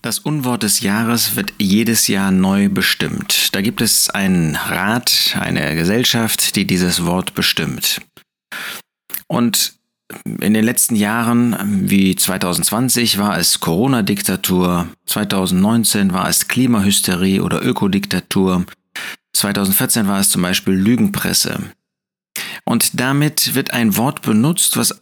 Das Unwort des Jahres wird jedes Jahr neu bestimmt. Da gibt es einen Rat, eine Gesellschaft, die dieses Wort bestimmt. Und in den letzten Jahren, wie 2020, war es Corona-Diktatur, 2019 war es Klimahysterie oder Ökodiktatur, 2014 war es zum Beispiel Lügenpresse. Und damit wird ein Wort benutzt, was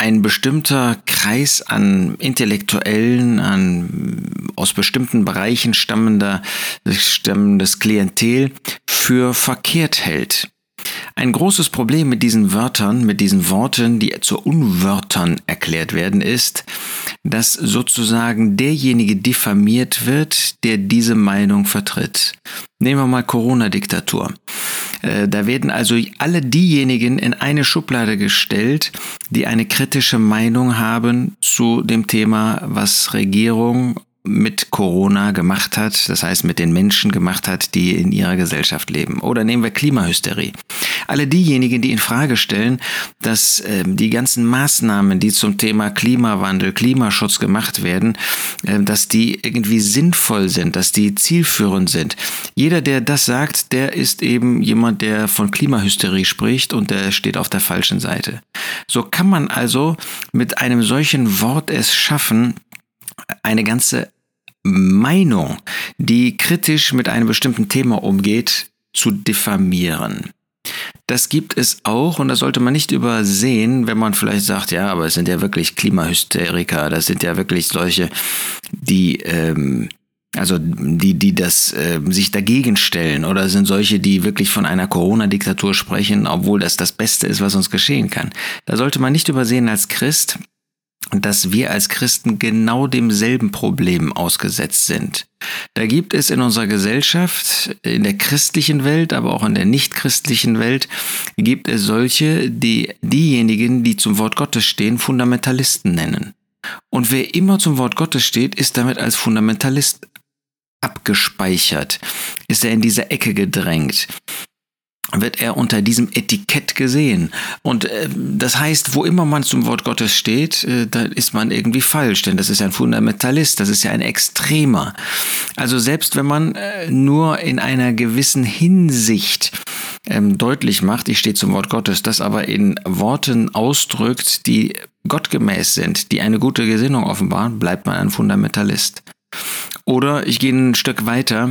ein bestimmter Kreis an Intellektuellen, an aus bestimmten Bereichen stammender, stammendes Klientel für verkehrt hält. Ein großes Problem mit diesen Wörtern, mit diesen Worten, die zu Unwörtern erklärt werden, ist, dass sozusagen derjenige diffamiert wird, der diese Meinung vertritt. Nehmen wir mal Corona-Diktatur. Äh, da werden also alle diejenigen in eine Schublade gestellt, die eine kritische Meinung haben zu dem Thema, was Regierung mit Corona gemacht hat, das heißt mit den Menschen gemacht hat, die in ihrer Gesellschaft leben. Oder nehmen wir Klimahysterie. Alle diejenigen, die in Frage stellen, dass äh, die ganzen Maßnahmen, die zum Thema Klimawandel, Klimaschutz gemacht werden, äh, dass die irgendwie sinnvoll sind, dass die zielführend sind. Jeder, der das sagt, der ist eben jemand, der von Klimahysterie spricht und der steht auf der falschen Seite. So kann man also mit einem solchen Wort es schaffen, eine ganze Meinung, die kritisch mit einem bestimmten Thema umgeht, zu diffamieren. Das gibt es auch und das sollte man nicht übersehen, wenn man vielleicht sagt, ja, aber es sind ja wirklich Klimahysteriker, das sind ja wirklich solche, die ähm, also die, die das äh, sich dagegen stellen oder sind solche, die wirklich von einer Corona-Diktatur sprechen, obwohl das das Beste ist, was uns geschehen kann. Da sollte man nicht übersehen als Christ, dass wir als Christen genau demselben Problem ausgesetzt sind. Da gibt es in unserer Gesellschaft, in der christlichen Welt, aber auch in der nichtchristlichen Welt, gibt es solche, die diejenigen, die zum Wort Gottes stehen, Fundamentalisten nennen. Und wer immer zum Wort Gottes steht, ist damit als Fundamentalist abgespeichert, ist er in diese Ecke gedrängt wird er unter diesem Etikett gesehen. Und äh, das heißt, wo immer man zum Wort Gottes steht, äh, da ist man irgendwie falsch, denn das ist ja ein Fundamentalist, das ist ja ein Extremer. Also selbst wenn man äh, nur in einer gewissen Hinsicht ähm, deutlich macht, ich stehe zum Wort Gottes, das aber in Worten ausdrückt, die gottgemäß sind, die eine gute Gesinnung offenbaren, bleibt man ein Fundamentalist. Oder ich gehe ein Stück weiter,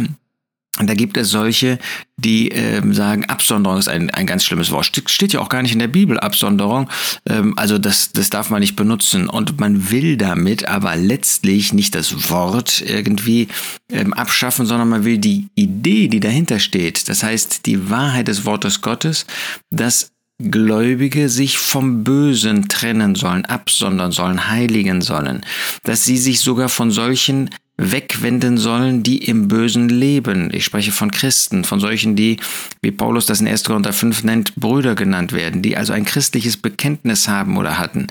da gibt es solche, die ähm, sagen, Absonderung ist ein, ein ganz schlimmes Wort. Steht, steht ja auch gar nicht in der Bibel, Absonderung. Ähm, also das, das darf man nicht benutzen. Und man will damit aber letztlich nicht das Wort irgendwie ähm, abschaffen, sondern man will die Idee, die dahinter steht. Das heißt, die Wahrheit des Wortes Gottes, dass Gläubige sich vom Bösen trennen sollen, absondern sollen, heiligen sollen, dass sie sich sogar von solchen wegwenden sollen, die im Bösen leben. Ich spreche von Christen, von solchen, die, wie Paulus das in 1. Korinther 5 nennt, Brüder genannt werden, die also ein christliches Bekenntnis haben oder hatten.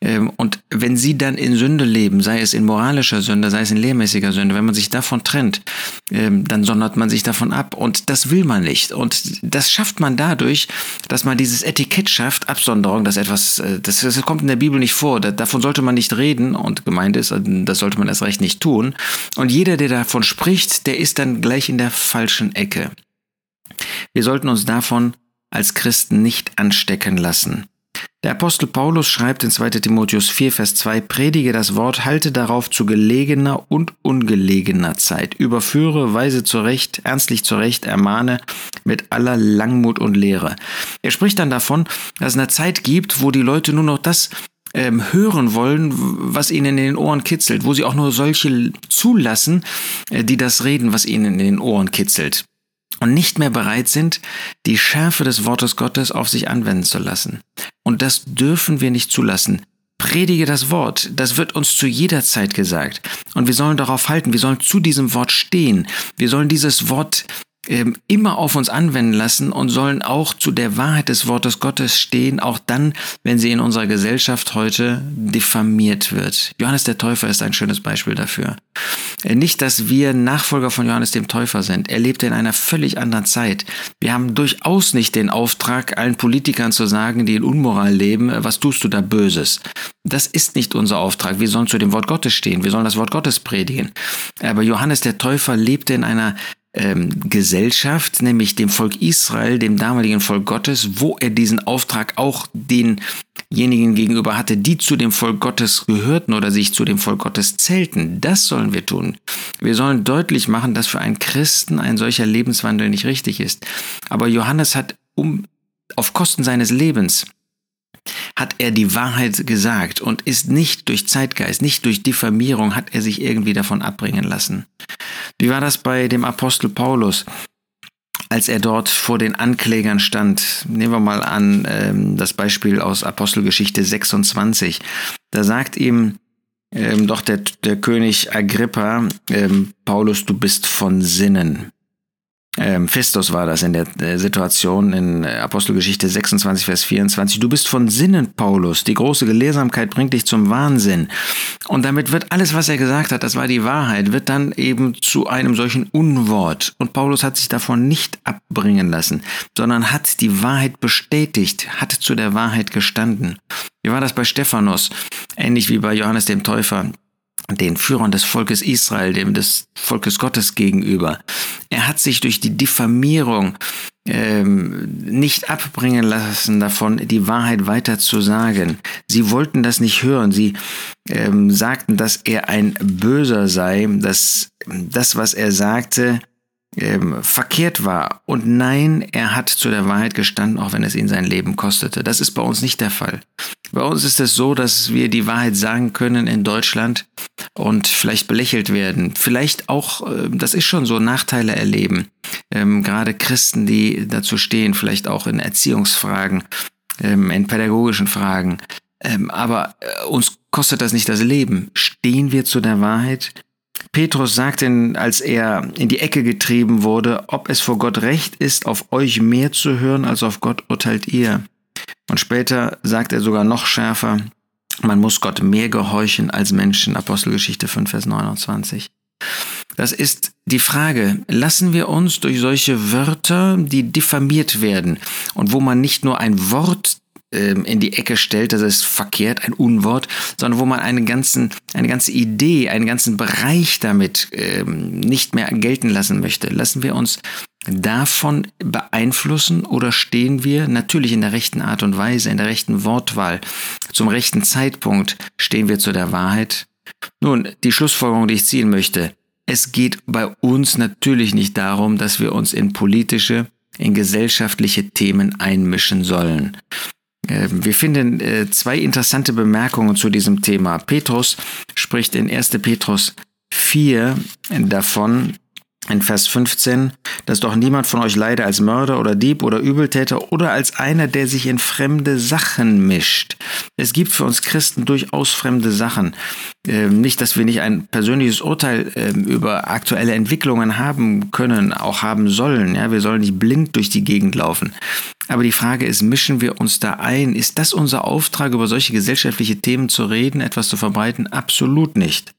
Ähm, und wenn sie dann in Sünde leben, sei es in moralischer Sünde, sei es in lehrmäßiger Sünde, wenn man sich davon trennt, ähm, dann sondert man sich davon ab. Und das will man nicht. Und das schafft man dadurch, dass man dieses Etikett schafft, Absonderung, dass etwas, äh, das, das kommt in der Bibel nicht vor. Davon sollte man nicht reden und gemeint ist, das sollte man erst recht nicht tun. Und jeder, der davon spricht, der ist dann gleich in der falschen Ecke. Wir sollten uns davon als Christen nicht anstecken lassen. Der Apostel Paulus schreibt in 2 Timotheus 4, Vers 2, Predige das Wort, halte darauf zu gelegener und ungelegener Zeit, überführe, weise zurecht, ernstlich zurecht, ermahne mit aller Langmut und Lehre. Er spricht dann davon, dass es eine Zeit gibt, wo die Leute nur noch das ähm, hören wollen, was ihnen in den Ohren kitzelt, wo sie auch nur solche zulassen, äh, die das reden, was ihnen in den Ohren kitzelt. Und nicht mehr bereit sind, die Schärfe des Wortes Gottes auf sich anwenden zu lassen. Und das dürfen wir nicht zulassen. Predige das Wort, das wird uns zu jeder Zeit gesagt. Und wir sollen darauf halten, wir sollen zu diesem Wort stehen. Wir sollen dieses Wort immer auf uns anwenden lassen und sollen auch zu der Wahrheit des Wortes Gottes stehen, auch dann, wenn sie in unserer Gesellschaft heute diffamiert wird. Johannes der Täufer ist ein schönes Beispiel dafür. Nicht, dass wir Nachfolger von Johannes dem Täufer sind. Er lebte in einer völlig anderen Zeit. Wir haben durchaus nicht den Auftrag, allen Politikern zu sagen, die in Unmoral leben, was tust du da Böses. Das ist nicht unser Auftrag. Wir sollen zu dem Wort Gottes stehen. Wir sollen das Wort Gottes predigen. Aber Johannes der Täufer lebte in einer ähm, Gesellschaft, nämlich dem Volk Israel, dem damaligen Volk Gottes, wo er diesen Auftrag auch denjenigen gegenüber hatte, die zu dem Volk Gottes gehörten oder sich zu dem Volk Gottes zählten. Das sollen wir tun. Wir sollen deutlich machen, dass für einen Christen ein solcher Lebenswandel nicht richtig ist. Aber Johannes hat um auf Kosten seines Lebens hat er die Wahrheit gesagt und ist nicht durch Zeitgeist, nicht durch Diffamierung, hat er sich irgendwie davon abbringen lassen. Wie war das bei dem Apostel Paulus? als er dort vor den Anklägern stand. Nehmen wir mal an ähm, das Beispiel aus Apostelgeschichte 26. Da sagt ihm ähm, doch der, der König Agrippa, ähm, Paulus, du bist von Sinnen. Ähm, Festus war das in der äh, Situation in äh, Apostelgeschichte 26, Vers 24. Du bist von Sinnen, Paulus. Die große Gelehrsamkeit bringt dich zum Wahnsinn. Und damit wird alles, was er gesagt hat, das war die Wahrheit, wird dann eben zu einem solchen Unwort. Und Paulus hat sich davon nicht abbringen lassen, sondern hat die Wahrheit bestätigt, hat zu der Wahrheit gestanden. Wie war das bei Stephanus? Ähnlich wie bei Johannes dem Täufer den Führern des Volkes Israel, dem des Volkes Gottes gegenüber. Er hat sich durch die Diffamierung ähm, nicht abbringen lassen davon, die Wahrheit weiter zu sagen. Sie wollten das nicht hören. Sie ähm, sagten, dass er ein Böser sei, dass das, was er sagte, ähm, verkehrt war. Und nein, er hat zu der Wahrheit gestanden, auch wenn es ihn sein Leben kostete. Das ist bei uns nicht der Fall. Bei uns ist es so, dass wir die Wahrheit sagen können in Deutschland und vielleicht belächelt werden. Vielleicht auch, äh, das ist schon so, Nachteile erleben. Ähm, gerade Christen, die dazu stehen, vielleicht auch in Erziehungsfragen, ähm, in pädagogischen Fragen. Ähm, aber äh, uns kostet das nicht das Leben. Stehen wir zu der Wahrheit? Petrus sagte, als er in die Ecke getrieben wurde, ob es vor Gott recht ist, auf euch mehr zu hören, als auf Gott urteilt ihr. Und später sagt er sogar noch schärfer, man muss Gott mehr gehorchen als Menschen. Apostelgeschichte 5, Vers 29. Das ist die Frage, lassen wir uns durch solche Wörter, die diffamiert werden und wo man nicht nur ein Wort ähm, in die Ecke stellt, das ist verkehrt, ein Unwort, sondern wo man einen ganzen, eine ganze Idee, einen ganzen Bereich damit ähm, nicht mehr gelten lassen möchte. Lassen wir uns davon beeinflussen oder stehen wir natürlich in der rechten Art und Weise, in der rechten Wortwahl, zum rechten Zeitpunkt stehen wir zu der Wahrheit? Nun, die Schlussfolgerung, die ich ziehen möchte, es geht bei uns natürlich nicht darum, dass wir uns in politische, in gesellschaftliche Themen einmischen sollen. Ähm, wir finden äh, zwei interessante Bemerkungen zu diesem Thema. Petrus spricht in 1. Petrus 4 davon, in Vers 15, dass doch niemand von euch leide als Mörder oder Dieb oder Übeltäter oder als einer, der sich in fremde Sachen mischt. Es gibt für uns Christen durchaus fremde Sachen. Ähm, nicht, dass wir nicht ein persönliches Urteil ähm, über aktuelle Entwicklungen haben können, auch haben sollen. Ja, wir sollen nicht blind durch die Gegend laufen. Aber die Frage ist, mischen wir uns da ein? Ist das unser Auftrag, über solche gesellschaftliche Themen zu reden, etwas zu verbreiten? Absolut nicht.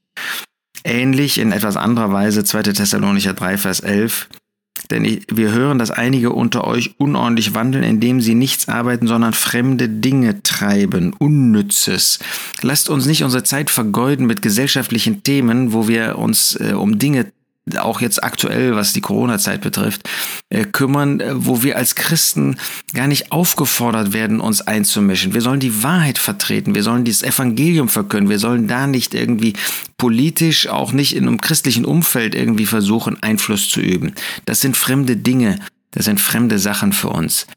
Ähnlich in etwas anderer Weise 2. Thessalonicher 3, Vers 11. Denn wir hören, dass einige unter euch unordentlich wandeln, indem sie nichts arbeiten, sondern fremde Dinge treiben, Unnützes. Lasst uns nicht unsere Zeit vergeuden mit gesellschaftlichen Themen, wo wir uns äh, um Dinge auch jetzt aktuell, was die Corona-Zeit betrifft, äh, kümmern, äh, wo wir als Christen gar nicht aufgefordert werden, uns einzumischen. Wir sollen die Wahrheit vertreten, wir sollen dieses Evangelium verkünden, wir sollen da nicht irgendwie politisch, auch nicht in einem christlichen Umfeld irgendwie versuchen, Einfluss zu üben. Das sind fremde Dinge, das sind fremde Sachen für uns.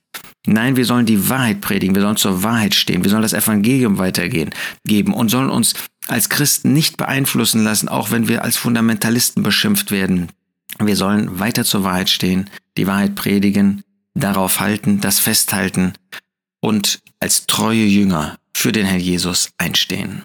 Nein, wir sollen die Wahrheit predigen, wir sollen zur Wahrheit stehen, wir sollen das Evangelium weitergehen, geben und sollen uns als Christen nicht beeinflussen lassen, auch wenn wir als Fundamentalisten beschimpft werden. Wir sollen weiter zur Wahrheit stehen, die Wahrheit predigen, darauf halten, das festhalten und als treue Jünger für den Herrn Jesus einstehen.